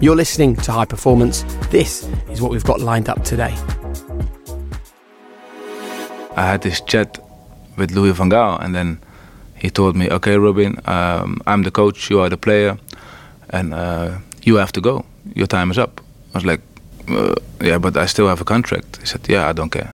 You're listening to High Performance. This is what we've got lined up today. I had this chat with Louis van Gaal, and then he told me, "Okay, Robin, um, I'm the coach, you are the player, and uh, you have to go. Your time is up." I was like, uh, "Yeah, but I still have a contract." He said, "Yeah, I don't care."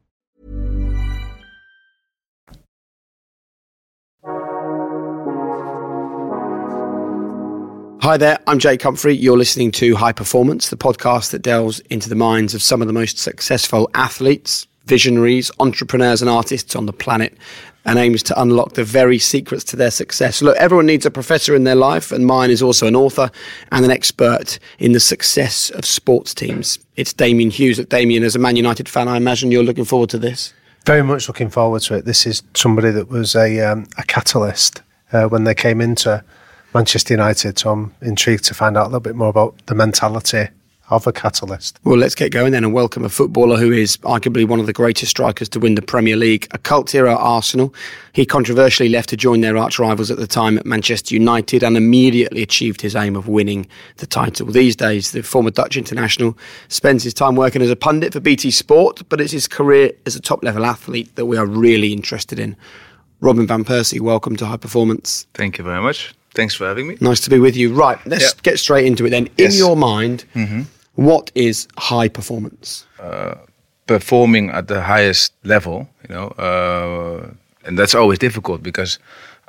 Hi there, I'm Jake Humphrey. You're listening to High Performance, the podcast that delves into the minds of some of the most successful athletes, visionaries, entrepreneurs, and artists on the planet, and aims to unlock the very secrets to their success. Look, everyone needs a professor in their life, and mine is also an author and an expert in the success of sports teams. It's Damian Hughes. At Damian, as a Man United fan, I imagine you're looking forward to this. Very much looking forward to it. This is somebody that was a um, a catalyst uh, when they came into Manchester United. So I'm intrigued to find out a little bit more about the mentality of a catalyst. Well, let's get going then and welcome a footballer who is arguably one of the greatest strikers to win the Premier League, a cult hero at Arsenal. He controversially left to join their arch rivals at the time at Manchester United and immediately achieved his aim of winning the title. These days, the former Dutch international spends his time working as a pundit for BT Sport, but it's his career as a top level athlete that we are really interested in. Robin Van Persie, welcome to High Performance. Thank you very much. Thanks for having me. Nice to be with you. Right, let's Yeah. get straight into it then. In Yes. your mind, what is high performance? performing at the highest level, you know, uh, and that's always difficult because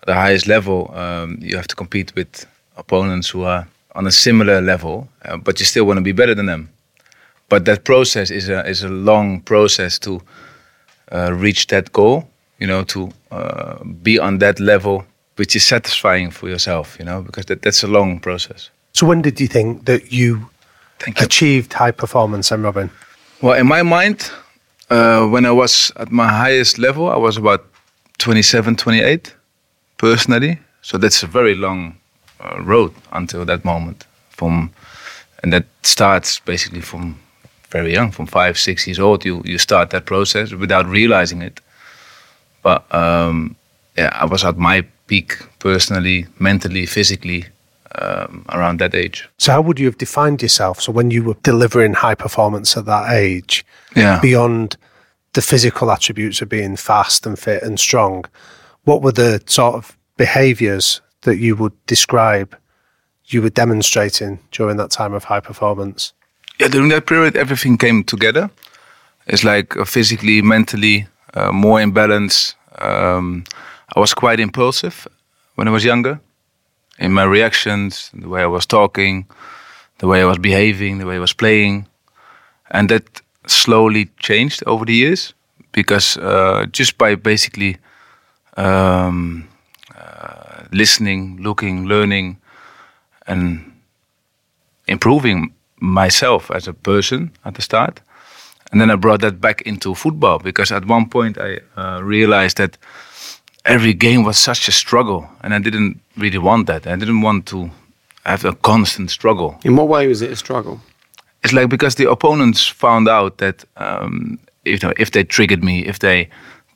at the highest level um, you have to compete with opponents who are on a similar level, uh, but you still want to be better than them. But that process is a is a long process to uh, reach that goal, you know, to uh, be on that level, which is satisfying for yourself, you know, because that, that's a long process. So when did you think that you you. achieved high performance, then, Robin? Well, in my mind, uh, when I was at my highest level, I was about 27, 28 personally. So that's a very long uh, road until that moment. From and that starts basically from very young, from five, six years old. You you start that process without realizing it. But um, yeah, I was at my peak personally, mentally, physically, um, around that age. So how would you have defined yourself? So when you were delivering high performance at that age, Yeah. beyond the physical attributes of being fast and fit and strong, what were the sort of behaviours that you would describe you were demonstrating during that time of high performance? yeah, during that period, everything came together. It's like uh, physically, mentally, uh, more in balance. Um, I was quite impulsive when I was younger in my reactions, the way I was talking, the way I was behaving, the way I was playing. And that slowly changed over the years because uh, just by basically um, uh, listening, looking, learning, and improving myself as a person at the start. And then I brought that back into football because at one point I uh, realized that every game was such a struggle and I didn't really want that. I didn't want to have a constant struggle. In what way was it a struggle? It's like because the opponents found out that um, if, you know, if they triggered me, if they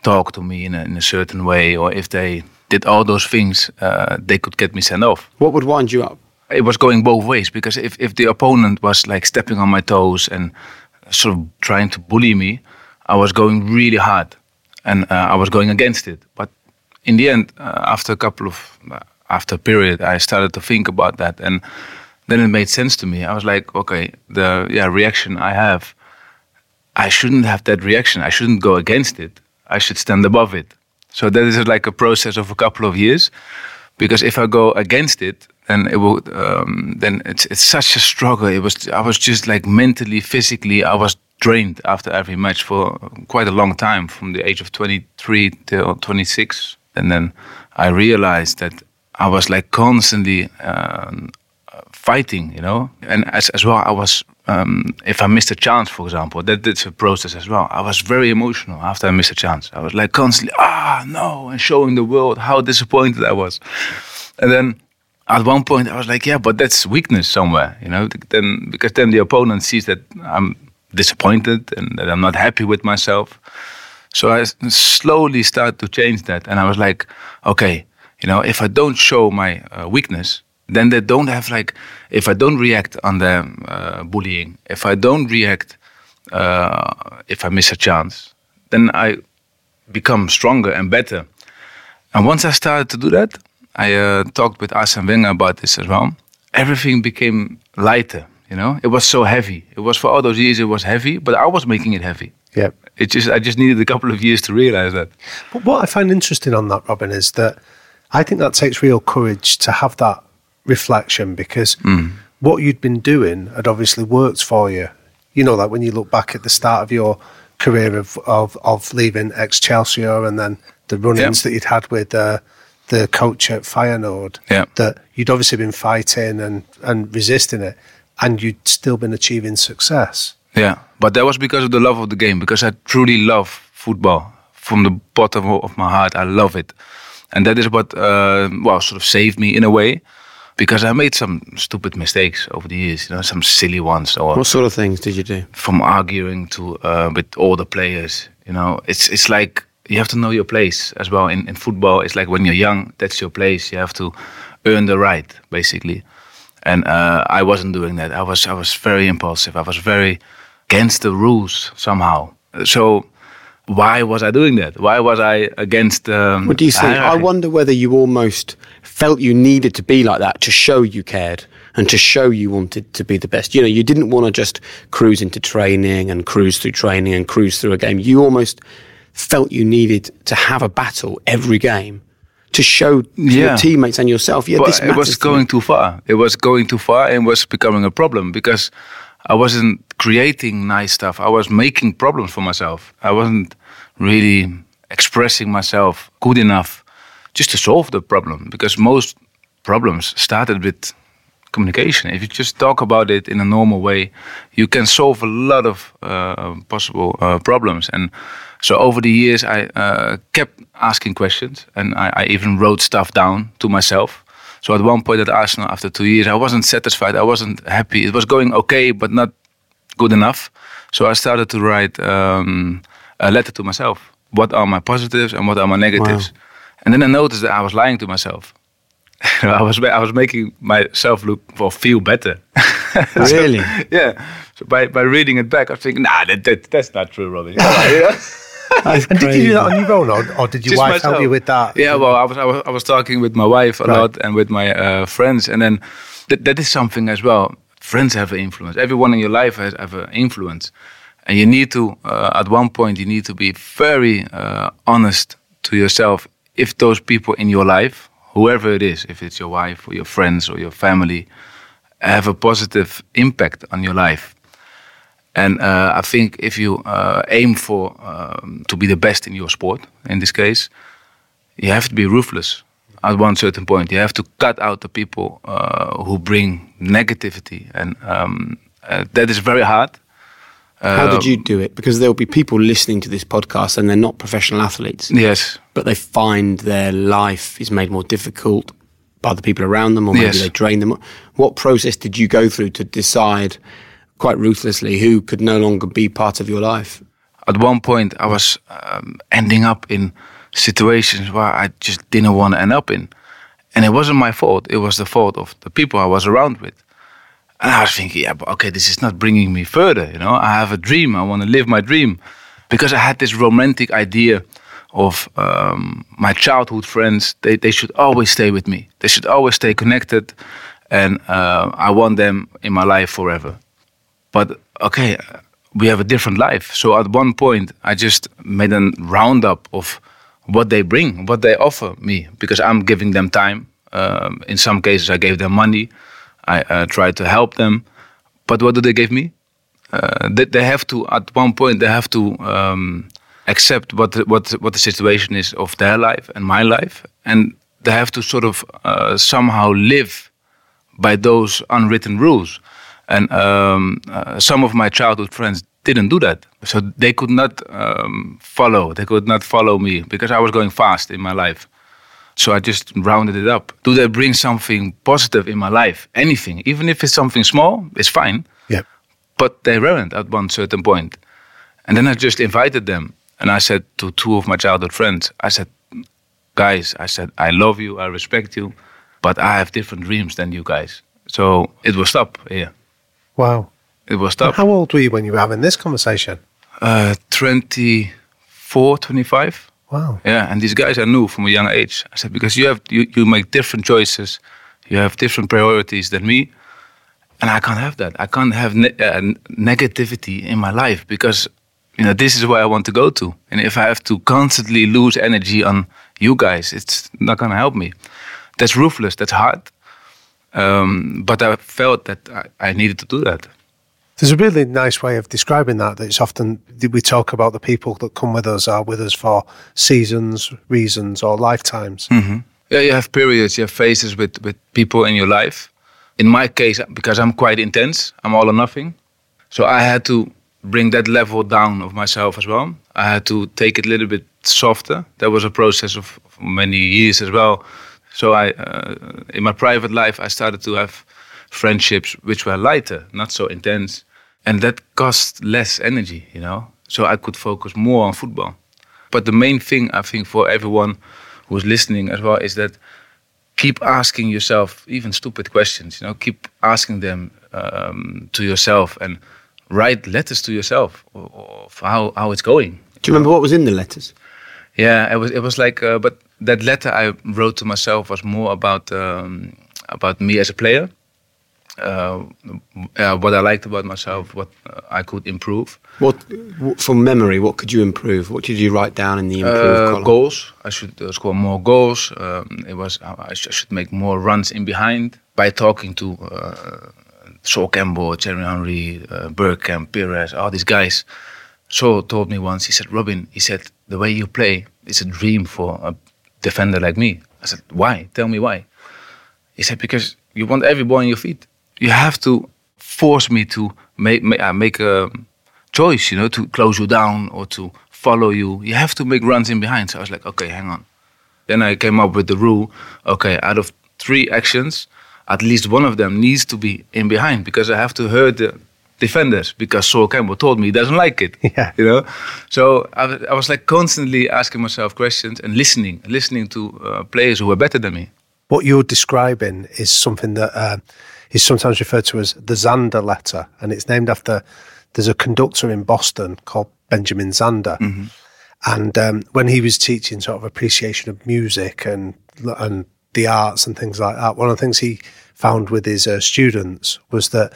talked to me in a, in a certain way, or if they did all those things, uh, they could get me sent off What would wind you up? it was going both ways because if, if the opponent was like stepping on my toes and sort of trying to bully me, I was going really hard and uh, I was going against it. But in the end, uh, after a couple of uh, after a period, I started to think about that, and then it made sense to me. I was like, okay, the yeah reaction I have, I shouldn't have that reaction. I shouldn't go against it. I should stand above it. So that is like a process of a couple of years, because if I go against it, then it will. Um, then it's it's such a struggle. It was I was just like mentally, physically, I was drained after every match for quite a long time, from the age of 23 till 26, and then I realized that I was like constantly um, fighting, you know, and as as well I was. Um, if I missed a chance, for example, that that's a process as well. I was very emotional after I missed a chance. I was like constantly, ah, no, and showing the world how disappointed I was. And then at one point, I was like, yeah, but that's weakness somewhere, you know. Then because then the opponent sees that I'm disappointed and that I'm not happy with myself. So I slowly started to change that, and I was like, okay, you know, if I don't show my uh, weakness, then they don't have like, if I don't react on the uh, bullying, if I don't react, uh, if I miss a chance, then I become stronger and better. And once I started to do that, I uh, talked with Arsene Wenger about this as well. Everything became lighter. You know, it was so heavy. It was for all those years. It was heavy, but I was making it heavy. Yeah. It just I just needed a couple of years to realize that. But what I find interesting on that, Robin, is that I think that takes real courage to have that reflection because what you'd been doing had obviously worked for you. You know, like when you look back at the start of your career of of, of leaving Excelsior and then the run-ins that you'd had with uh, the coach at Feyenoord, Yeah. that you'd obviously been fighting and, and resisting it, and you'd still been achieving success. Yeah, but that was because of the love of the game. Because I truly love football from the bottom of my heart. I love it, and that is what uh, well sort of saved me in a way. Because I made some stupid mistakes over the years, you know, some silly ones, or What sort of things did you do? from arguing to uh, with all the players. You know, it's it's like you have to know your place as well. In in football, it's like when you're young, that's your place. You have to earn the right, basically. And uh, I wasn't doing that. I was I was very impulsive. I was very against the rules somehow. So why was I doing that? Why was I against? Um, What do you think? I wonder whether you almost felt you needed to be like that to show you cared and to show you wanted to be the best. You know, you didn't want to just cruise into training and cruise through training and cruise through a game. You almost felt you needed to have a battle every game to show to your teammates and yourself. Yeah, this it was to me. going too far. It was going too far and was becoming a problem because I wasn't creating nice stuff. I was making problems for myself. I wasn't really expressing myself good enough just to solve the problem because most problems started with communication. If you just talk about it in a normal way, you can solve a lot of uh, possible uh, problems. And so over the years, I uh, kept asking questions, and I, I even wrote stuff down to myself. So at one point at Arsenal, after two years, I wasn't satisfied. I wasn't happy. It was going okay, but not good enough. So I started to write um, a letter to myself. What are my positives and what are my negatives? And then I noticed that I was lying to myself. I was I was making myself look or feel better. So, Really? yeah. So by, by reading it back, I was thinking, nah, that, that, that's not true, Robin. And did you do that on your own, or, or did your Just wife myself. help you with that? Yeah, well, I was, I was I was talking with my wife a Right. lot and with my uh, friends, and then th- that is something as well. Friends have an influence. Everyone in your life has have an influence, and you need to uh, at one point you need to be very uh, honest to yourself. If those people in your life, whoever it is, if it's your wife or your friends or your family, have a positive impact on your life. And uh, I think if you uh, aim for um, to be the best in your sport, in this case, you have to be ruthless at one certain point. You have to cut out the people uh, who bring negativity, and um, uh, that is very hard. How did Um, you do it? Because there will be people listening to this podcast and they're not professional athletes, Yes, but they find their life is made more difficult by the people around them, or maybe Yes. they drain them. What process did you go through to decide quite ruthlessly who could no longer be part of your life? at one point I was um, ending up in situations where I just didn't want to end up in, and it wasn't my fault. It was the fault of the people I was around with. And I was thinking, yeah, but okay, this is not bringing me further. You know, I have a dream. I want to live my dream, because I had this romantic idea of um, my childhood friends. They they should always stay with me. They should always stay connected, and uh, I want them in my life forever. But okay, we have a different life. So at one point, I just made a roundup of what they bring, what they offer me, because I'm giving them time. Um, in some cases, I gave them money. I uh, tried to help them, but what do they give me? Uh, they, they have to at one point they have to um, accept what the, what what the situation is of their life and my life, and they have to sort of uh, somehow live by those unwritten rules. And um, uh, some of my childhood friends didn't do that, so they could not um, follow. They could not follow me because I was going fast in my life. So I just rounded it up. Do they bring something positive in my life? Anything, even if it's something small, it's fine. Yeah. But they weren't at one certain point. And then I just invited them. And I said to two of my childhood friends, I said, guys, I said, I love you, I respect you, but I have different dreams than you guys. So it will stop here. Wow. It was stop. How old were you when you were having this conversation? Uh, 24, 25. Wow. Yeah, and these guys I knew from a young age. I said because you have you, you make different choices, you have different priorities than me, and I can't have that. I can't have ne- uh, negativity in my life because you know this is where I want to go to. And if I have to constantly lose energy on you guys, it's not gonna help me. That's ruthless. That's hard. Um, but I felt that I, I needed to do that. There's a really nice way of describing that. That it's often we talk about the people that come with us are with us for seasons, reasons, or lifetimes. Yeah, you have periods, you have phases with, with people in your life. In my case, because I'm quite intense, I'm all or nothing. So I had to bring that level down of myself as well. I had to take it a little bit softer. That was a process of many years as well. So I, uh, in my private life, I started to have friendships which were lighter, not so intense, and that cost less energy, you know. So I could focus more on football. But the main thing I think for everyone who's listening as well is that keep asking yourself even stupid questions. You know, keep asking them um, to yourself and write letters to yourself of how how it's going. Do you remember what was in the letters? Yeah, it was it was like, uh, but that letter I wrote to myself was more about um, about me as a player, uh, uh, what I liked about myself, what uh, I could improve. What, from memory? What could you improve? What did you write down in the improve Uh, column? goals. I should uh, score more goals. Um, it was I, sh- I should make more runs in behind by talking to uh, Sol Campbell, Thierry Henry, uh, Bergkamp, Pires, all these guys. Sol told me once. He said, "Robin," he said, "the way you play is a dream for a defender like me." I said, "Why? Tell me why." He said, "Because you want every ball in your feet. You have to force me to make make, uh, make a choice, you know, to close you down or to follow you. You have to make runs in behind." So I was like, "Okay, hang on." Then I came up with the rule. Okay, out of three actions, at least one of them needs to be in behind because I have to hurt the defenders because Sol Campbell told me he doesn't like it. Yeah. You know, so I, was- I was like constantly asking myself questions and listening, listening to uh, players who were better than me. What you're describing is something that uh, is sometimes referred to as the Zander letter, and it's named after. There's a conductor in Boston called Benjamin Zander, and um, when he was teaching sort of appreciation of music and and the arts and things like that, one of the things he found with his uh, students was that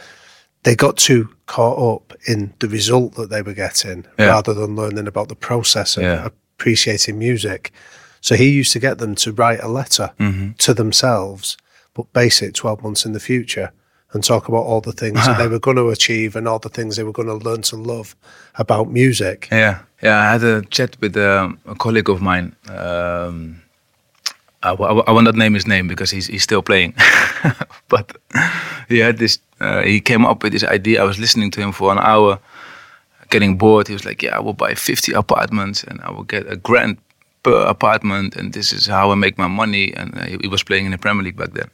they got too caught up in the result that they were getting Yeah. rather than learning about the process of Yeah. appreciating music. So he used to get them to write a letter to themselves, but base it 12 months in the future and talk about all the things that they were going to achieve and all the things they were going to learn to love about music. Yeah, yeah. I had a chat with um, a colleague of mine. Um, I, w- I will not name his name because he's he's still playing. but he had this. Uh, he came up with this idea. I was listening to him for an hour, getting bored. He was like, "Yeah, I will buy 50 apartments and I will get a grand per apartment, and this is how I make my money." And uh, he, was playing in the Premier League back then.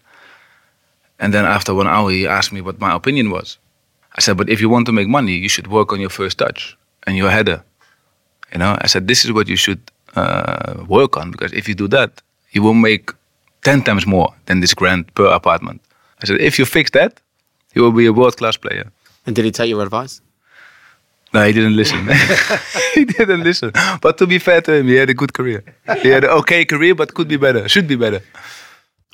And then after one hour, he asked me what my opinion was. I said, "But if you want to make money, you should work on your first touch and your header." You know, I said, "This is what you should uh, work on because if you do that, you will make ten times more than this grand per apartment." I said, "If you fix that, you will be a world class player." And did he take your advice? No, he didn't listen. he didn't listen. But to be fair to him, he had a good career. He had an okay career, but could be better. Should be better.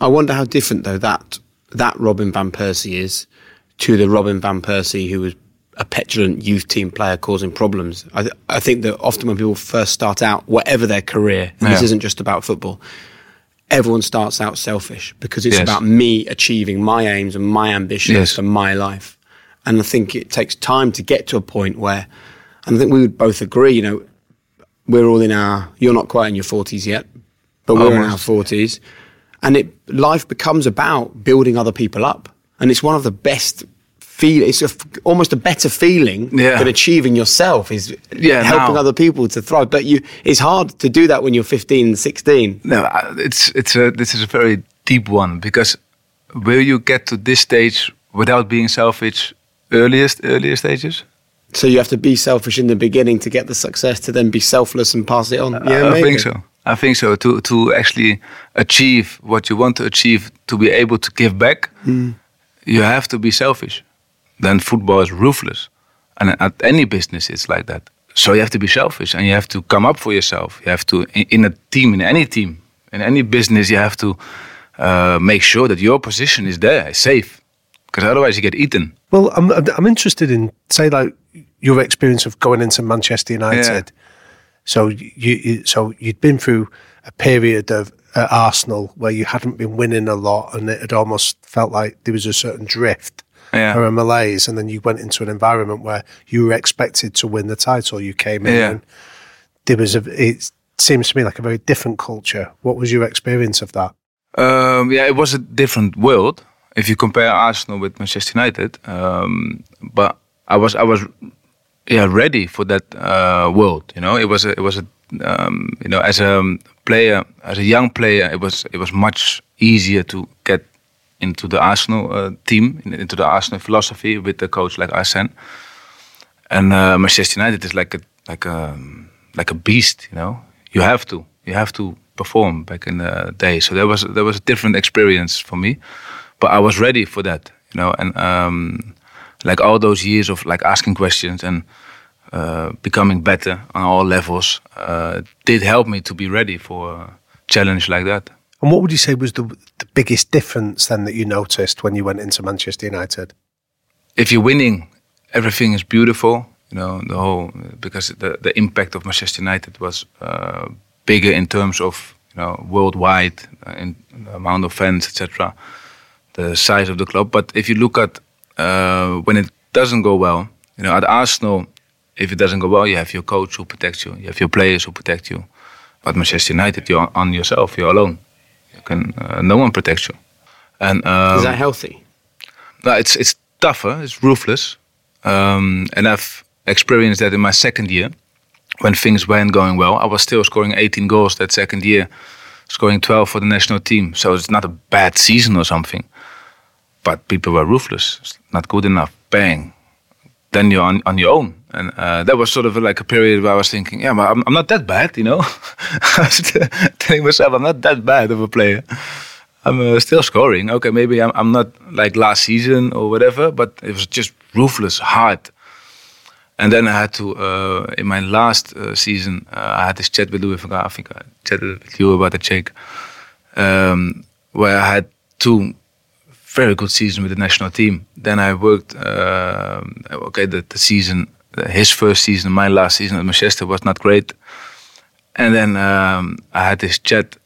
I wonder how different though that that Robin van Persie is to the Robin van Persie who was a petulant youth team player causing problems. I, th- I think that often when people first start out, whatever their career, and this isn't just about football, everyone starts out selfish because it's Yes. about me achieving my aims and my ambitions Yes. for my life. And I think it takes time to get to a point where, and I think we would both agree, you know, we're all in our, you're not quite in your 40s yet, but we're in our 40s. And it, life becomes about building other people up. And it's one of the best feel. It's a f almost a better feeling Yeah. than achieving yourself is Yeah, helping now- other people to thrive. But you, it's hard to do that when you're 15, 16. No, it's it's a this is a very deep one because will you get to this stage without being selfish earliest earlier stages? So you have to be selfish in the beginning to get the success, to then be selfless and pass it on. I- I maybe. think so. I think so. To to actually achieve what you want to achieve, to be able to give back, hmm. you have to be selfish. Then football is ruthless, and at any business it's like that. So you have to be selfish, and you have to come up for yourself. You have to in, in a team, in any team, in any business, you have to uh, make sure that your position is there, is safe, because otherwise you get eaten. Well, I'm I'm interested in say like your experience of going into Manchester United. So you, you so you'd been through a period of at Arsenal where you hadn't been winning a lot, and it had almost felt like there was a certain drift Yeah. or a malaise, and then you went into an environment where you were expected to win the title. You came in, Yeah. and there was a. It seems to me like a very different culture. What was your experience of that? Um, yeah, it was a different world if you compare Arsenal with Manchester United. Um, but I was I was yeah ready for that uh, world. You know, it was a, it was a um, you know as a player as a young player it was it was much easier to get into the Arsenal uh, team into the Arsenal philosophy with a coach like Arsene. And uh, Manchester United is like a like a like a beast, you know. You have to you have to perform back in the day. So there was there was a different experience for me, but I was ready for that, you know. And um, like all those years of like asking questions and uh, becoming better on all levels uh, did help me to be ready for a challenge like that. And what would you say was the the biggest difference then that you noticed when you went into Manchester United? if you're winning, everything is beautiful. You know the whole because the the impact of Manchester United was uh, bigger in terms of you know worldwide uh, in the amount of fans, etc. The size of the club. But if you look at uh, when it doesn't go well, you know at Arsenal, if it doesn't go well, you have your coach who protects you, you have your players who protect you. But Manchester United, you're on yourself, you're alone. Can uh, no one protects you. And um, Is that healthy? no, it's it's tougher. It's ruthless, um, and I've experienced that in my second year when things weren't going well. I was still scoring 18 goals that second year, scoring 12 for the national team. So it's not a bad season or something, but people were ruthless. It's not good enough. Bang. Then you're on, on your own. And uh, that was sort of like a period where I was thinking, yeah, but I'm, I'm not that bad, you know. I was telling myself, I'm not that bad of a player. I'm uh, still scoring. Okay, maybe I'm, I'm not like last season or whatever, but it was just ruthless, hard. And then I had to, uh, in my last uh, season, uh, I had this chat with Louis van Gaal. I think I chatted with you about the check, um, where I had two very good season with the national team. Then I worked, um okay, the, the season, his first season, my last season at Manchester was not great. And then um, I had this chat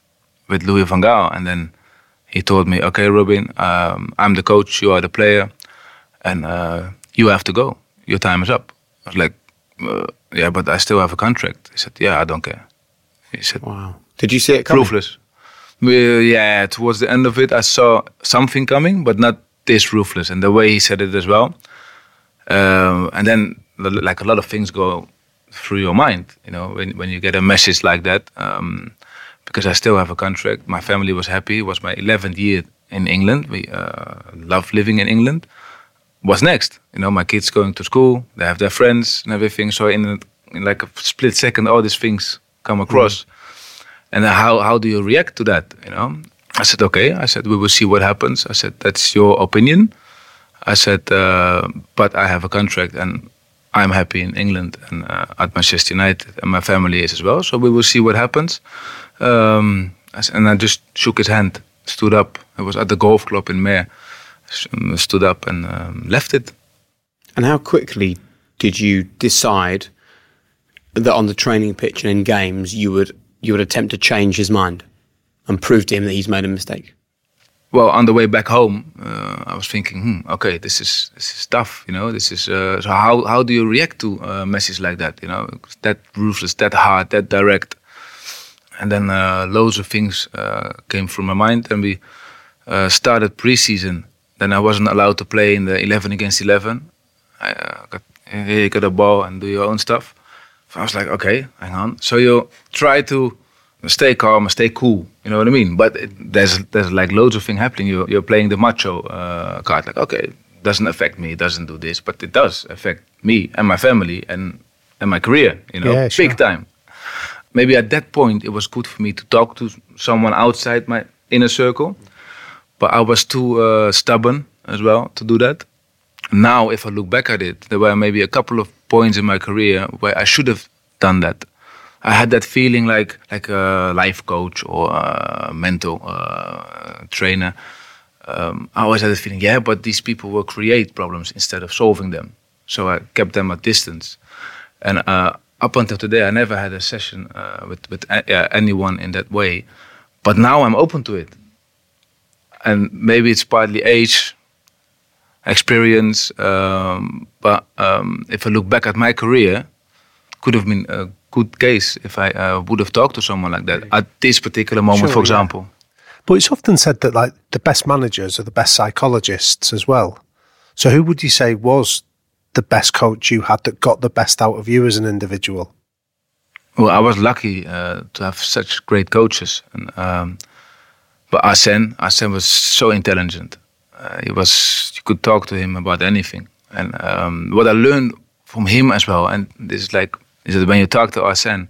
with Louis van Gaal, and then he told me, "Okay, Robin, um, I'm the coach, you are the player, and uh, you have to go. Your time is up." I was like, uh, "Yeah, but I still have a contract." He said, "Yeah, I don't care." He said, Wow. Did you see it coming? Uh, yeah, towards the end of it, I saw something coming, but not this ruthless, and the way he said it as well. Um, and then, like a lot of things go through your mind, you know, when when you get a message like that. Um, because I still have a contract. My family was happy. It was my 11th year in England. We uh, love living in England. What's next? You know, my kids going to school. They have their friends and everything. So in, in like a split second, all these things come across. And how how do you react to that? You know, I said okay. I said we will see what happens. I said that's your opinion. I said, uh, but I have a contract and I'm happy in England and uh, at Manchester United, and my family is as well. So we will see what happens. Um, and I just shook his hand, stood up. I was at the golf club in Mere, um, stood up and um, left it. And how quickly did you decide that on the training pitch and in games you would you would attempt to change his mind and prove to him that he's made a mistake? well, on the way back home, uh, I was thinking, hmm, okay, this is this is tough, you know. This is uh, so how how do you react to a message like that, you know, that ruthless, that hard, that direct, and then uh, loads of things uh, came through my mind, and we uh, started preseason. Then I wasn't allowed to play in the eleven against eleven. I got here you got a ball and do your own stuff. So I was like, okay, hang on. So you try to stay calm, stay cool. You know what I mean? But it, there's there's like loads of things happening. You're you're playing the macho uh, card. Like okay, doesn't affect me. It doesn't do this, but it does affect me and my family and and my career. You know, Yeah, sure. big time. Maybe at that point it was good for me to talk to someone outside my inner circle, but I was too uh, stubborn as well to do that. Now, if I look back at it, there were maybe a couple of points in my career where I should have done that. I had that feeling like like a life coach or a mental uh, trainer. Um, I always had the feeling, yeah, but these people will create problems instead of solving them. So I kept them at distance. And uh, up until today, I never had a session uh, with with uh, anyone in that way. But now I'm open to it. And maybe it's partly age, experience. Um, but um, if I look back at my career, could have been a good case if I uh, would have talked to someone like that at this particular moment, Sure, for yeah. example. But it's often said that like the best managers are the best psychologists as well. So who would you say was the best coach you had that got the best out of you as an individual? Well, I was lucky uh, to have such great coaches. And, um, but Arsene, Arsene was so intelligent. Uh, he was you could talk to him about anything. And um, what I learned from him as well, and this is like, is that when you talk to Arsene,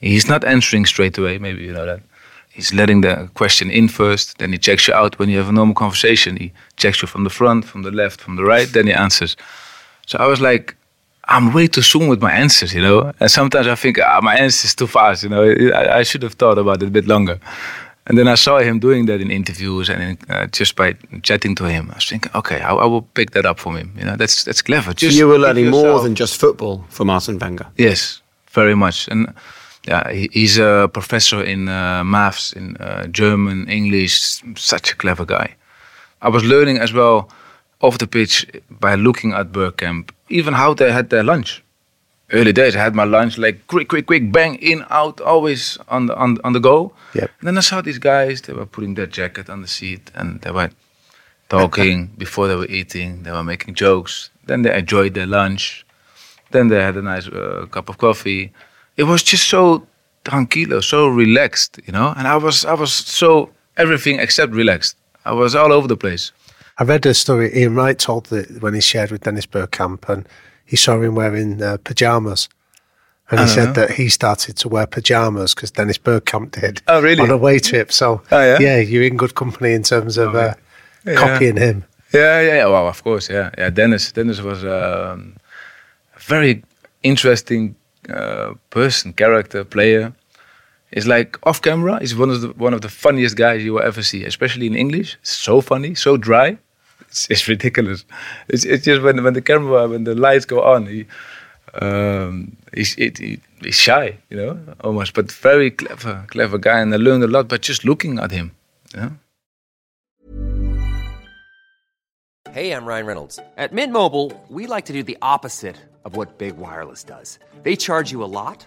he's not answering straight away. Maybe you know that. He's letting the question in first, then he checks you out when you have a normal conversation. He checks you from the front, from the left, from the right, then he answers. So I was like, I'm way too soon with my answers, you know. And sometimes I think ah, my answer is too fast, you know. I, I should have thought about it a bit longer. And then I saw him doing that in interviews and in, uh, just by chatting to him. I was thinking, okay, I, I will pick that up from him. You know, that's that's clever. So you were learning more than just football from Arsene Wenger. Yes, very much. And yeah, he, he's a professor in uh, maths, in uh, German, English. Such a clever guy. I was learning as well off the pitch by looking at Bergkamp, even how they had their lunch. Early days, I had my lunch like quick, quick, quick, bang, in, out, always on the on, on the go. Yep. And then I saw these guys. They were putting their jacket on the seat, and they were talking before they were eating. They were making jokes. Then they enjoyed their lunch. Then they had a nice uh, cup of coffee. It was just so tranquilo, so relaxed, you know. And I was, I was so everything except relaxed. I was all over the place. I read a story Ian Wright told that when he shared with Dennis Bergkamp and he saw him wearing uh, pajamas. And he said know. that he started to wear pajamas because Dennis Bergkamp did Oh, really? on a way trip. So, Oh, yeah? you're in good company in terms of uh, Yeah. copying him. Yeah, yeah, yeah. Well, of course, yeah, yeah. Dennis, Dennis was um, a very interesting uh, person, character, player. He's like off camera. He's one of the one of the funniest guys you will ever see, especially in English. So funny, so dry. It's, it's ridiculous. It's, it's just when when the camera when the lights go on, he um, he's he, he's shy, you know, almost, but very clever, clever guy. And I learned a lot by just looking at him. Hey, I'm Ryan Reynolds. At Mint Mobile, we like to do the opposite of what Big Wireless does. They charge you a lot,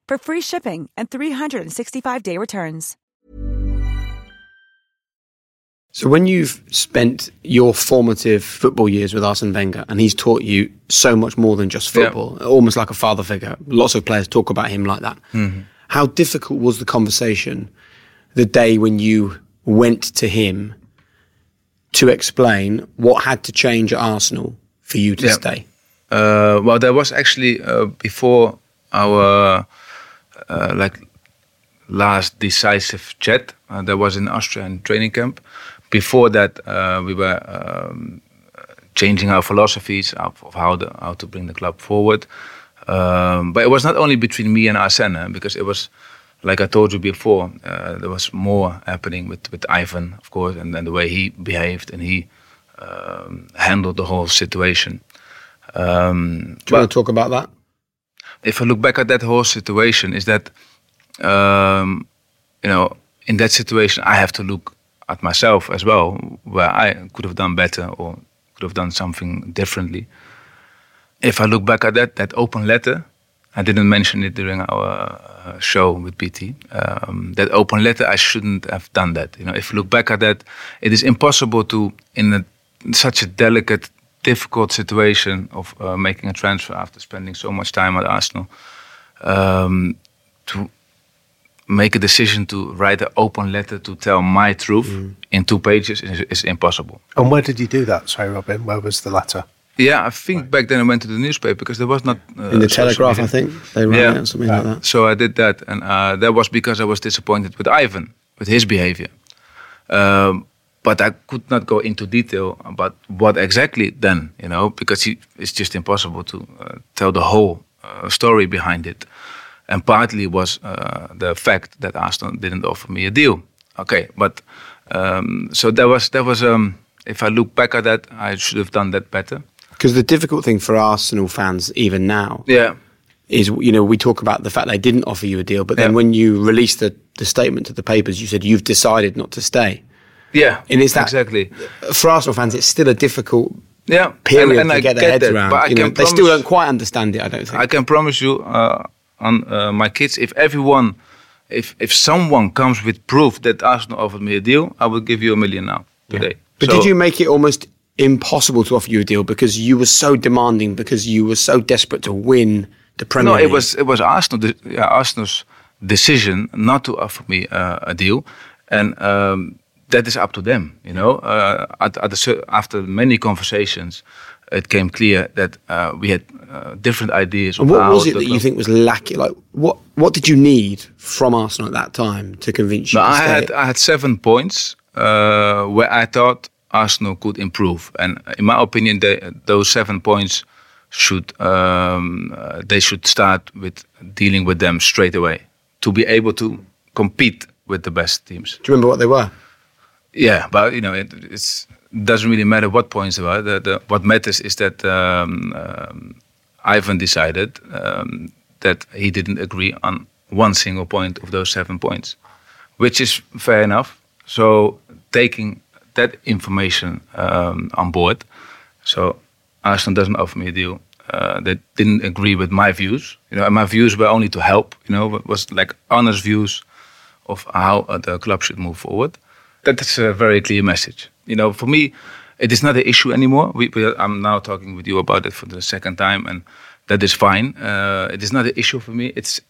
for free shipping and 365-day returns. So when you've spent your formative football years with Arsene Wenger and he's taught you so much more than just Yeah. football, almost like a father figure. Lots of players talk about him like that. How difficult was the conversation the day when you went to him to explain what had to change at Arsenal for you to Yeah. stay? Uh, well, there was actually uh, before our uh, like last decisive chat. Uh, there was in Austrian training camp. Before that, uh, we were um, changing our philosophies of, of how the, how to bring the club forward. Um, but it was not only between me and Arsene, eh, because it was like I told you before. Uh, there was more happening with with Ivan, of course, and, and the way he behaved and he um, handled the whole situation. Um, Do you want to talk about that? If I look back at that whole situation, is that um, you know in that situation I have to look at myself as well, where I could have done better or could have done something differently. If I look back at that that open letter, I didn't mention it during our uh, show with BT. Um, that open letter, I shouldn't have done that. You know, if you look back at that, it is impossible to in a, such a delicate, difficult situation of uh, making a transfer after spending so much time at Arsenal, um, to make a decision to write an open letter to tell my truth in two pages is, is impossible. And where did you do that? Sorry, Robin. Where was the letter? Yeah, I think back then I went to the newspaper because there was not uh, In the Telegraph, media. I think they ran Yeah. it or something like that. So I did that, and uh, that was because I was disappointed with Ivan, with his behavior. Um, but I could not go into detail about what exactly then, you know, because it's just impossible to uh, tell the whole uh, story behind it. And partly was uh, the fact that Arsenal didn't offer me a deal. Okay, but um, so that was that was. Um, if I look back at that, I should have done that better. Because the difficult thing for Arsenal fans, even now, Yeah, is you know we talk about the fact they didn't offer you a deal, but then Yeah. when you released the, the statement to the papers, you said you've decided not to stay. Yeah, And is that exactly? for Arsenal fans? It's still a difficult Yeah, period and, and to I get their heads that, around. But I You know, can they still promise- don't quite understand it. I don't think. I can promise you, uh, on uh, my kids, if everyone, if if someone comes with proof that Arsenal offered me a deal, I will give you a million now today. but So- did you make it almost impossible to offer you a deal because you were so demanding, because you were so desperate to win the Premier No, it was it was Arsenal, yeah, Arsenal's decision not to offer me uh, a deal, and um, that is up to them. You know, uh, at, at cer- after many conversations, it came clear that uh, we had uh, different ideas. And what was it that you think was lacking? Like, what what did you need from Arsenal at that time to convince you No, to I had I had seven points uh, where I thought Arsenal could improve, and in my opinion, they, those seven points should um, uh, they should start with dealing with them straight away to be able to compete with the best teams. Do you remember what they were? Yeah, but you know, it it's, doesn't really matter what points there are. The, the, what matters is that um, um, Ivan decided um, that he didn't agree on one single point of those seven points, which is fair enough. So taking that information um, on board, so Arsenal doesn't offer me a deal. Uh, that didn't agree with my views. You know, and my views were only to help. You know, was like honest views of how the club should move forward. That is a very clear message. You know, for me, it is not an issue anymore. We, we, I'm now talking with you about it for the second time, and that is fine. Uh, it is not an issue for me. It's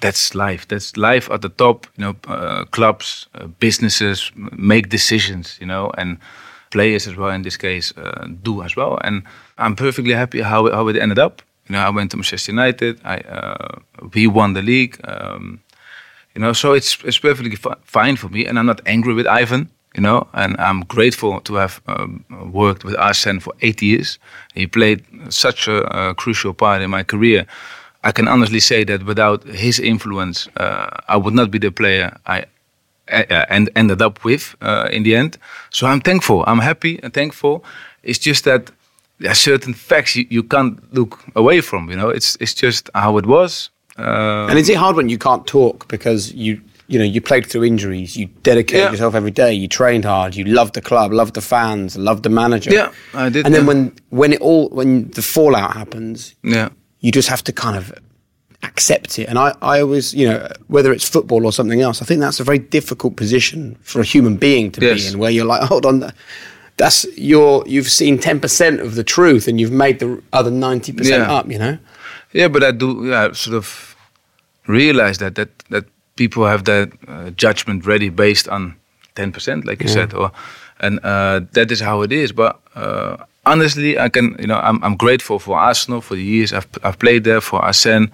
that's life. That's life at the top. You know, uh, clubs, uh, businesses make decisions. You know, and players as well in this case uh, do as well. And I'm perfectly happy how how it ended up. You know, I went to Manchester United. I uh, we won the league. Um, You know, so it's it's perfectly fi- fine for me, and I'm not angry with Ivan. You know, and I'm grateful to have um, worked with Arsene for eight years. He played such a, a crucial part in my career. I can honestly say that without his influence, uh, I would not be the player I and ended up with uh, in the end. So I'm thankful. I'm happy and thankful. It's just that there are certain facts you, you can't look away from. You know, it's it's just how it was. Uh, And is it hard when you can't talk because you you know you played through injuries, you dedicate Yeah. yourself every day, you trained hard, you loved the club, loved the fans, loved the manager. Yeah, I did, And then yeah. when when it all when the fallout happens, yeah, you just have to kind of accept it. And I, I always, you know, whether it's football or something else, I think that's a very difficult position for a human being to be in, where you're like, hold on, that's you're you've seen ten percent of the truth, and you've made the other ninety percent up. You know. Yeah. But I do, yeah, sort of realize that that that people have that uh, judgment ready based on ten percent, like you said, or and uh, that is how it is. But uh, honestly, I can, you know, I'm I'm grateful for Arsenal for the years I've I've played there for Arsene.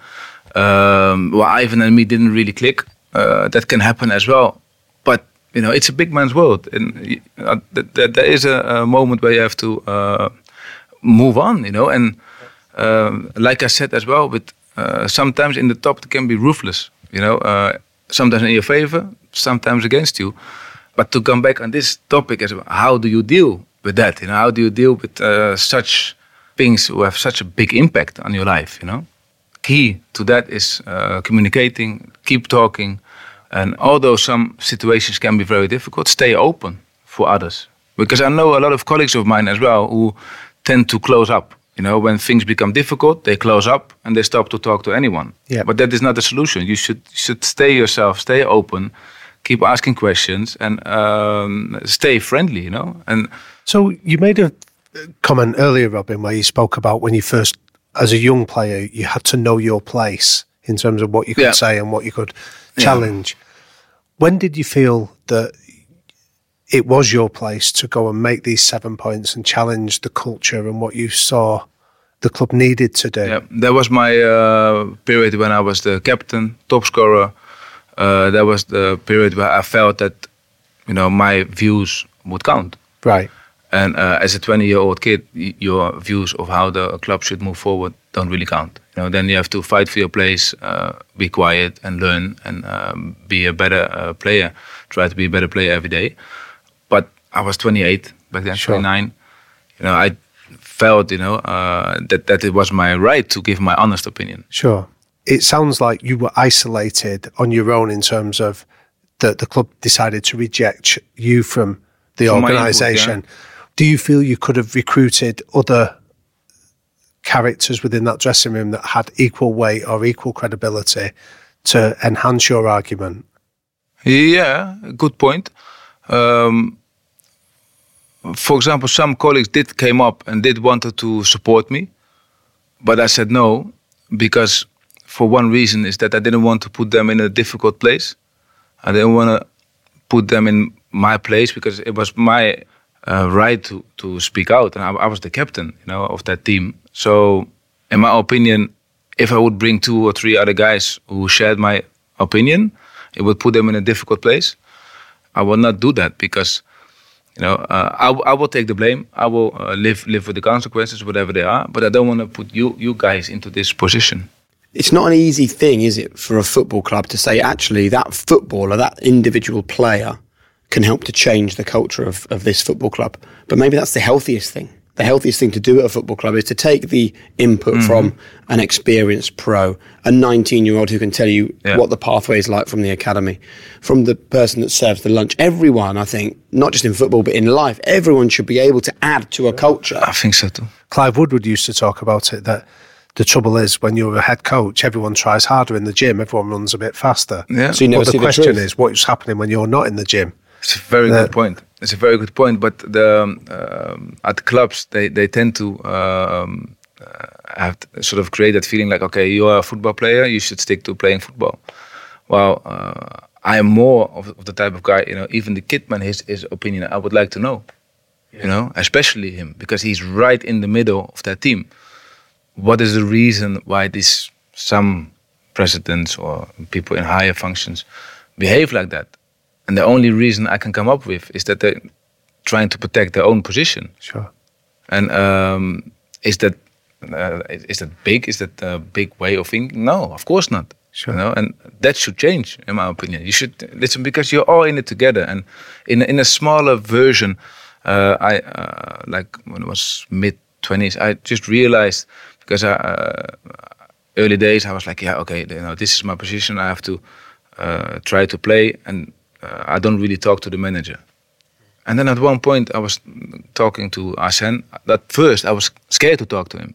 Um, well, Ivan and me didn't really click. Uh, that can happen as well. But you know, it's a big man's world, and uh, th- th- there is a, a moment where you have to uh, move on. You know, and um, like I said as well, but uh, sometimes in the top it can be ruthless. You know, uh, sometimes in your favor, sometimes against you. But to come back on this topic as well, how do you deal with that? You know, how do you deal with uh, such things who have such a big impact on your life? You know, key to that is uh, communicating, keep talking, and although some situations can be very difficult, stay open for others. Because I know a lot of colleagues of mine as well who tend to close up. You know, when things become difficult, they close up and they stop to talk to anyone. Yeah. But that is not the solution. You should should stay yourself, stay open, keep asking questions, and um, stay friendly. You know, and So you made a comment earlier, Robin, where you spoke about when you first, as a young player, you had to know your place in terms of what you could Yeah. say and what you could challenge. When did you feel that it was your place to go and make these seven points and challenge the culture and what you saw the club needed to do? Yeah, that was my uh, period when I was the captain, top scorer. Uh, that was the period where I felt that, you know, my views would count. Right. And uh, as a 20-year-old kid, your views of how the club should move forward don't really count. You know, then you have to fight for your place, uh, be quiet, and learn, and um, be a better uh, player. Try to be a better player every day. But I was 28 back then, Sure. 29. You know, I felt, you know, uh, that that it was my right to give my honest opinion. Sure. It sounds like you were isolated on your own in terms of that the club decided to reject you from the From my input, organisation. Do you feel you could have recruited other characters within that dressing room that had equal weight or equal credibility to enhance your argument? Yeah, good point. Um, for example, some colleagues did came up and did wanted to support me, but I said no because for one reason is that I didn't want to put them in a difficult place. I didn't want to put them in my place because it was my uh, right to to speak out, and I, I was the captain, you know, of that team. So, in my opinion, if I would bring two or three other guys who shared my opinion, it would put them in a difficult place. I will not do that because, you know, uh, I, I will take the blame. I will uh, live live with the consequences, whatever they are. But I don't want to put you you guys into this position. it's not an easy thing, is it, for a football club to say actually that footballer, that individual player, can help to change the culture of, of this football club. But maybe that's the healthiest thing. The healthiest thing to do at a football club is to take the input Mm-hmm. from an experienced pro, a 19 year old who can tell you Yeah. what the pathway is like from the academy, from the person that serves the lunch. Everyone, I think, not just in football, but in life, everyone should be able to add to a culture. I think so too. Clive Woodward used to talk about it that the trouble is when you're a head coach, everyone tries harder in the gym, everyone runs a bit faster. Yeah. So you never but the the question truth. is, what's happening when you're not in the gym? It's a very The- good point. It's a very good point. But the um, um, at clubs, they they tend to um, uh, have to sort of create that feeling like, okay, you are a football player, you should stick to playing football. Well, uh, I am more of, of the type of guy, you know, even the kidman, his his opinion, I would like to know. You know, especially him because he's right in the middle of that team. What is the reason why this some presidents or people in higher functions behave like that. And the only reason I can come up with is that they're trying to protect their own position. Sure. And um, is that uh, is that big? Is that a big way of thinking? No, of course not. Sure. You know, and that should change, in my opinion. You should listen because you're all in it together. And in in a smaller version, uh, I uh, like when I was mid twenties, I just realized because I, uh, early days I was like, yeah, okay, you know, this is my position. I have to uh, try to play, and I don't really talk to the manager. And then at one point, I was talking to Arsene. At first, I was scared to talk to him.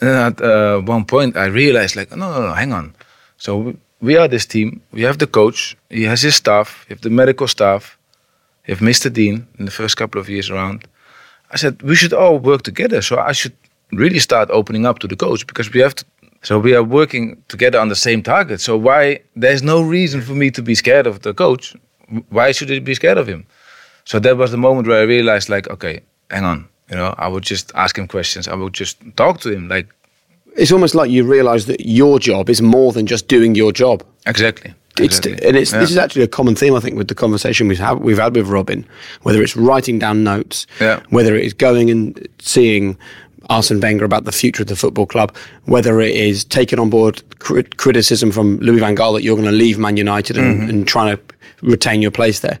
And then at uh, one point, I realized, like, no, no, no, hang on. So we, we are this team. We have the coach. He has his staff. You have the medical staff. You have Mr. Dein in the first couple of years around. I said we should all work together. So I should really start opening up to the coach because we have to. So we are working together on the same target. So why there's no reason for me to be scared of the coach. Why should I be scared of him? So that was the moment where I realized, like, okay, hang on. You know, I would just ask him questions. I would just talk to him, like. It's almost like you realise that your job is more than just doing your job. Exactly. It's, exactly. and it's Yeah. this is actually a common theme I think with the conversation we've had we've had with Robin, whether it's writing down notes, Yeah. whether it is going and seeing Arsene Wenger about the future of the football club, whether it is taking on board crit- criticism from Louis van Gaal that you're going to leave Man United and, Mm-hmm. and trying to retain your place there.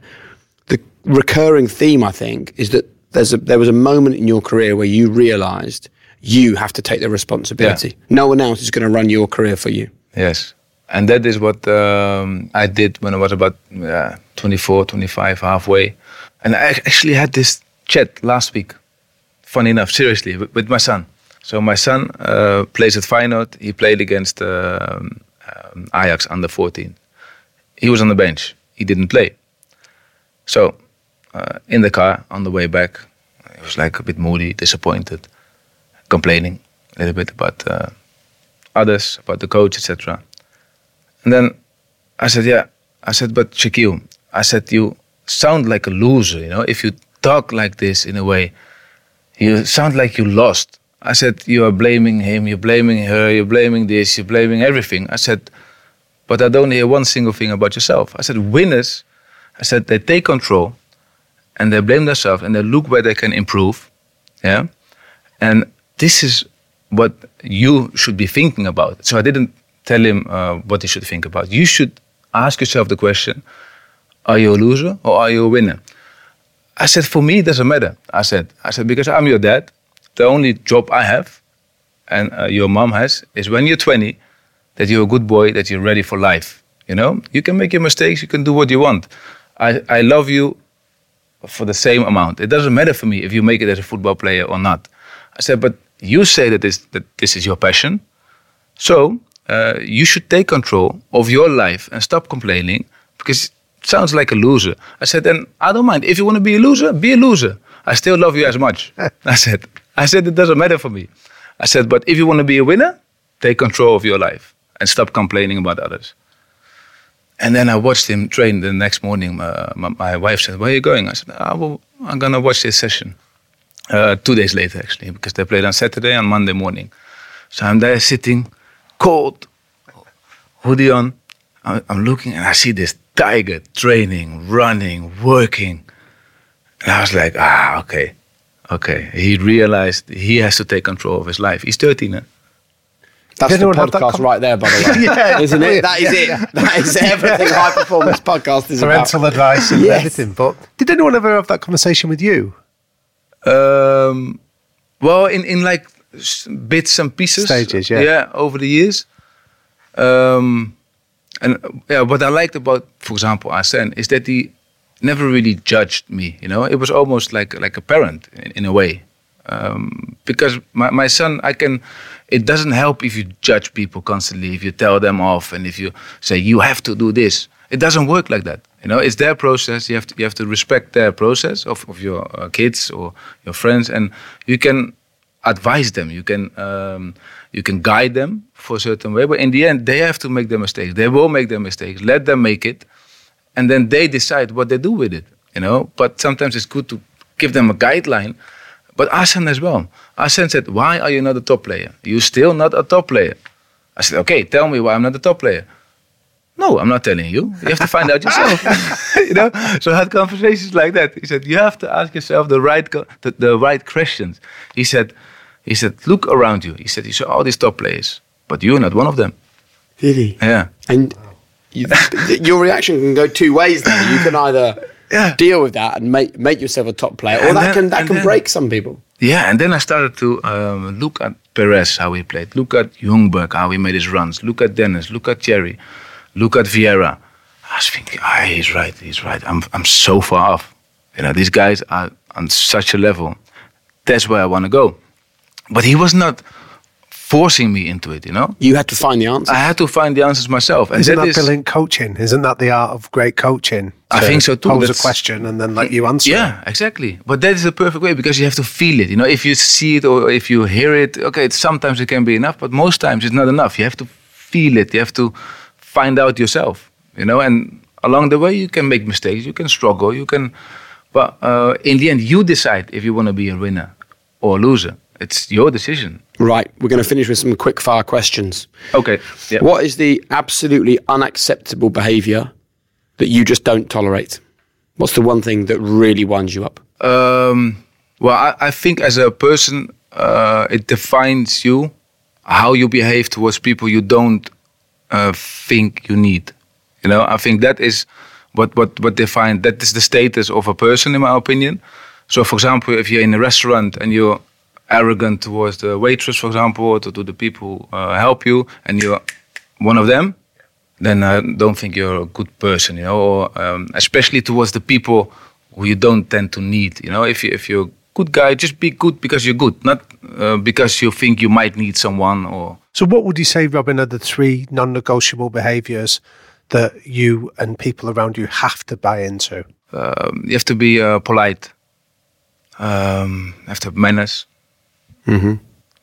The recurring theme I think is that there's a, there was a moment in your career where you realised you have to take the responsibility. No one else is going to run your career for you. Yes. And that is what um, I did when I was about uh, 24, 25, halfway. And I actually had this chat last week, funny enough, seriously, with, my son. So my son uh, plays at Feyenoord. He played against um, um, Ajax under 14. He was on the bench. He didn't play. So uh, in the car on the way back, he was like a bit moody, disappointed, complaining a little bit about uh, others, about the coach, etc. And then I said, yeah. I said, but Shaqueel, I said, you sound like a loser, you know, if you talk like this in a way, you sound like you lost. I said, you are blaming him, you're blaming her, you're blaming this, you're blaming everything. I said, but I don't hear one single thing about yourself. I said, winners, I said, they take control and they blame themselves and they look where they can improve. Yeah. And this is what you should be thinking about. So I didn't tell him uh, what he should think about. You should ask yourself the question Are you a loser or are you a winner? I said, For me, it doesn't matter. I said, I said, because I'm your dad, the only job I have and uh, your mom has is when you're 20 that you're a good boy, that you're ready for life. You know, you can make your mistakes, you can do what you want. I, I love you for the same amount. It doesn't matter for me if you make it as a football player or not. I said, but you say that this, that this is your passion. So uh, you should take control of your life and stop complaining because sounds like a loser. I said, then I don't mind. If you want to be a loser, be a loser. I still love you as much. I said, I said, it doesn't matter for me. I said, but if you want to be a winner, take control of your life and stop complaining about others. And then I watched him train the next morning. Uh, my, my wife said, Where are you going? I said, "Ah, well, I'm going to watch this session. Uh, two days later, actually, because they played on Saturday and Monday morning. So I'm there sitting, cold, hoodie on. I- I'm looking and I see this tiger training, running, working. And I was like, ah, okay, okay. He realized he has to take control of his life. He's 13, now. That's Did the anyone have that podcast com- right there, by the way. Yeah. Isn't it? That is Yeah. it. That is everything high performance podcast is about. Parental advice and Yes. everything. But did anyone ever have that conversation with you? Um, well, in, in like bits and pieces. Stages, yeah. Yeah, over the years. Um, and what I liked about, for example, Arsene is that he never really judged me. You know, it was almost like like a parent in, in a way. Um, because my, my son, I can. It doesn't help if you judge people constantly, if you tell them off, and if you say you have to do this. It doesn't work like that. You know, it's their process. You have to you have to respect their process of of your uh, kids or your friends, and you can advise them. You can um, you can guide them for a certain way, but in the end, they have to make their mistakes. They will make their mistakes. Let them make it, and then they decide what they do with it. You know, but sometimes it's good to give them a guideline. But Arsene as well. Arsene said, "Why are you not a top player? You're still not a top player." I said, okay, tell me why I'm not a top player. No, I'm not telling you. You have to find out yourself. you know. So I had conversations like that. He said, you have to ask yourself the right the, the right questions. He said, he said, look around you. He said, you saw all these top players, but you're not one of them. Really? Yeah. And you, your reaction can go two ways. Then you can either Yeah. deal with that and make make yourself a top player, or And that then- can that can then- break some people. Yeah, and then I started to um, look at Pires, how he played. Look at Ljungberg, how he made his runs. Look at Dennis. Look at Thierry. Look at Vieira. I was thinking, ah, he's right, he's right. I'm, I'm so far off. You know, these guys are on such a level. That's where I want to go. But he was not forcing me into it, you know? You had to find the answer. I had to find the answers myself. And Isn't that, that is- brilliant coaching? Isn't that the art of great coaching? I think so too. Pose a question and then let you answer. it? Yeah, exactly. But that is the perfect way because you have to feel it. You know, if you see it or if you hear it, okay, it's, sometimes it can be enough, but most times it's not enough. You have to feel it. You have to find out yourself. You know, and along the way you can make mistakes, you can struggle, you can. But uh, in the end, you decide if you want to be a winner or a loser. It's your decision. Right, we're going to finish with some quick fire questions. Okay. Yeah. What is the absolutely unacceptable behaviour that you just don't tolerate? What's the one thing that really winds you up? Um, well, I, I think as a person, uh, it defines you how you behave towards people you don't uh, think you need. You know, I think that is what what what define that is the status of a person, in my opinion. So, for example, if you're in a restaurant and you're arrogant towards the waitress, for example, or to, to the people who uh, help you, and you're one of them, then I don't think you're a good person, you know, or um, especially towards the people who you don't tend to need. You know, if you if you're a good guy, just be good because you're good, not uh, because you think you might need someone or. So, what would you say, Robin, are the three non negotiable behaviours that you and people around you have to buy into? Um, you have to be uh, polite. Um, you have to have manners. Mm-hmm.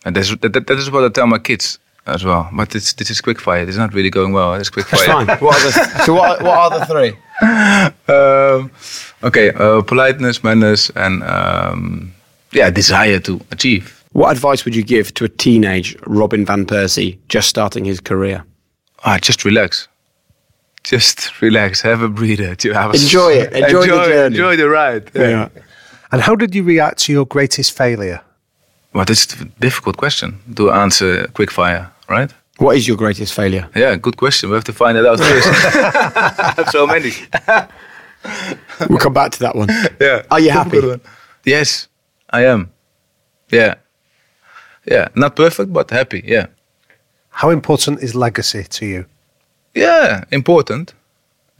And that's, that, that, that is what I tell my kids as well. But it's, this is quick fire. It's not really going well. It's quick That's fire. fine. What are the, so, what, what are the three? um, okay, uh, politeness, manners, and um, yeah, desire to achieve. What advice would you give to a teenage Robin van Persie just starting his career? Ah, just relax. Just relax. Have a breather. To have a Enjoy it. Enjoy the journey. Enjoy the ride. Yeah. And how did you react to your greatest failure? Well, it's a difficult question to answer quick fire, right? What is your greatest failure? Yeah, good question. We have to find it out first. I have so many. We'll come back to that one. Yeah. Are you happy? Yes, I am. Yeah. Yeah. Not perfect, but happy. Yeah. How important is legacy to you? Yeah, important,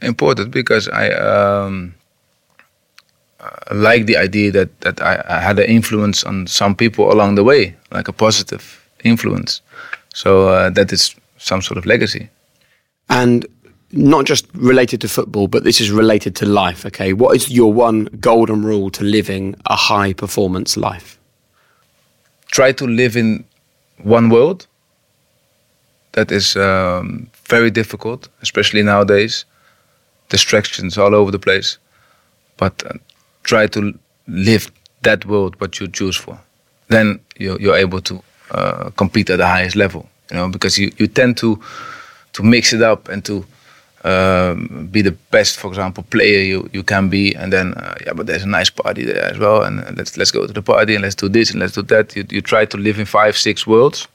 important because I um, uh, like the idea that that I, I had an influence on some people along the way, like a positive influence. So uh, that is some sort of legacy. And not just related to football, but this is related to life. Okay, what is your one golden rule to living a high performance life? Try to live in one world. That is um, very difficult, especially nowadays. Distractions all over the place, but uh, try to live that world what you choose for. Then you're, you're able to uh, compete at the highest level. You know, because you, you tend to to mix it up and to um, be the best, for example, player you, you can be, and then uh, yeah, but there's a nice party there as well, and uh, let's let's go to the party and let's do this and let's do that. You, you try to live in five, six worlds.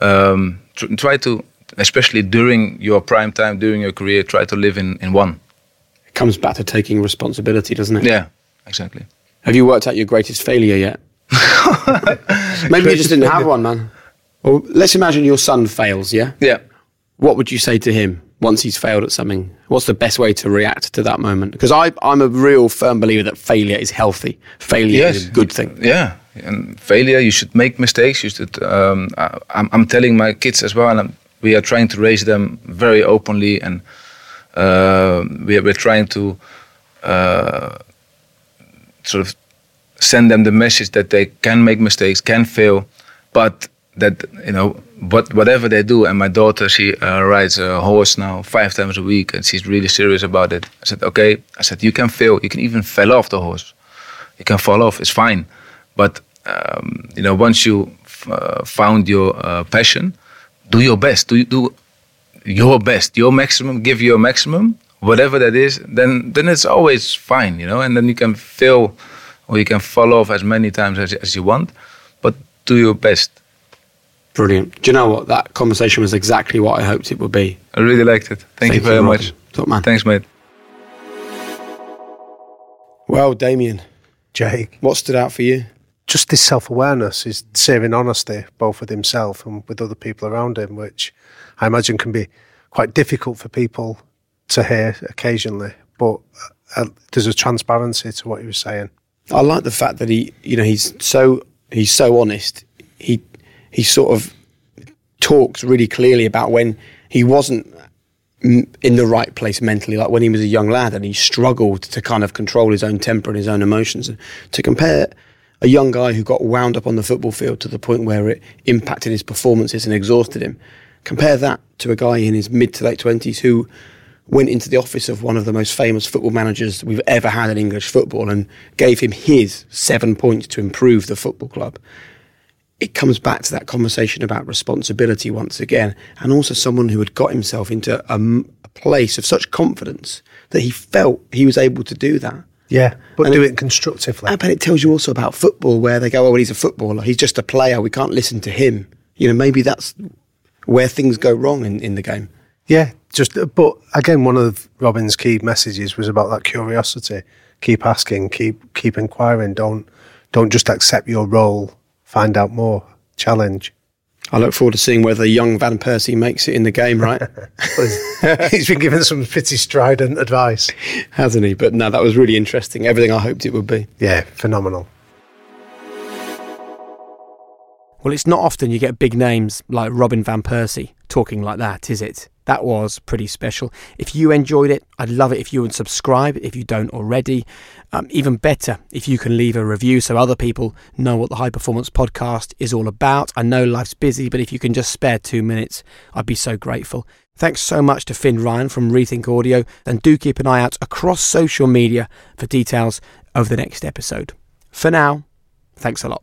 Um, tr- try to, especially during your prime time, during your career, try to live in in one. It comes back to taking responsibility, doesn't it? Yeah, exactly. Have you worked out your greatest failure yet? Maybe you just didn't have one, man. Well, let's imagine your son fails, yeah? Yeah. What would you say to him once he's failed at something? What's the best way to react to that moment? Because I'm a real firm believer that failure is healthy. Failure is a good thing. Yeah, and failure. You should make mistakes. You should. Um, I, I'm, I'm telling my kids as well, and I'm, we are trying to raise them very openly, and uh, we are, we're trying to uh, sort of send them the message that they can make mistakes, can fail, but that you know, what whatever they do. And my daughter, she uh, rides a horse now five times a week, and she's really serious about it. I said, okay. I said, you can fail. You can even fall off the horse. You can fall off. It's fine, but um, you know, once you uh, found your uh, passion, do your best. Do do your best, your maximum. Give your maximum, whatever that is. Then then it's always fine, you know. And then you can fail, or you can fall off as many times as, as you want, but do your best. Brilliant. Do you know what? That conversation was exactly what I hoped it would be. I really liked it. Thank, Thank you very you, much. Robin. Top man. Thanks, mate. Well, Damian, Jake, what stood out for you? just this self awareness, his saving honesty, both with himself and with other people around him, which I imagine can be quite difficult for people to hear occasionally. But uh, there's a transparency to what he was saying. I like the fact that he, you know, he's so he's so honest. He he sort of talks really clearly about when he wasn't in the right place mentally, like when he was a young lad and he struggled to kind of control his own temper and his own emotions. And to compare a young guy who got wound up on the football field to the point where it impacted his performances and exhausted him, compare that to a guy in his mid to late twenties who went into the office of one of the most famous football managers we've ever had in English football and gave him his seven points to improve the football club. It comes back to that conversation about responsibility once again, and also someone who had got himself into a place of such confidence that he felt he was able to do that. Yeah, but And do it- it, constructively. Ah, But it tells you also about football, where they go, "Oh, well, he's a footballer. He's just a player. We can't listen to him." You know, maybe that's where things go wrong in, in the game. Yeah, just but again, one of Robin's key messages was about that curiosity. Keep asking, keep keep inquiring. Don't don't just accept your role. Find out more. Challenge. I look forward to seeing whether young Van Persie makes it in the game, right? He's been given some pretty strident advice. Hasn't he? But no, that was really interesting. Everything I hoped it would be. Yeah, phenomenal. Well, it's not often you get big names like Robin Van Persie talking like that, is it? That was pretty special. If you enjoyed it, I'd love it if you would subscribe if you don't already. Um, even better, if you can leave a review so other people know what the High Performance Podcast is all about. I know life's busy, but if you can just spare two minutes, I'd be so grateful. Thanks so much to Finn Ryan from Rethink Audio, and do keep an eye out across social media for details of the next episode. For now, thanks a lot.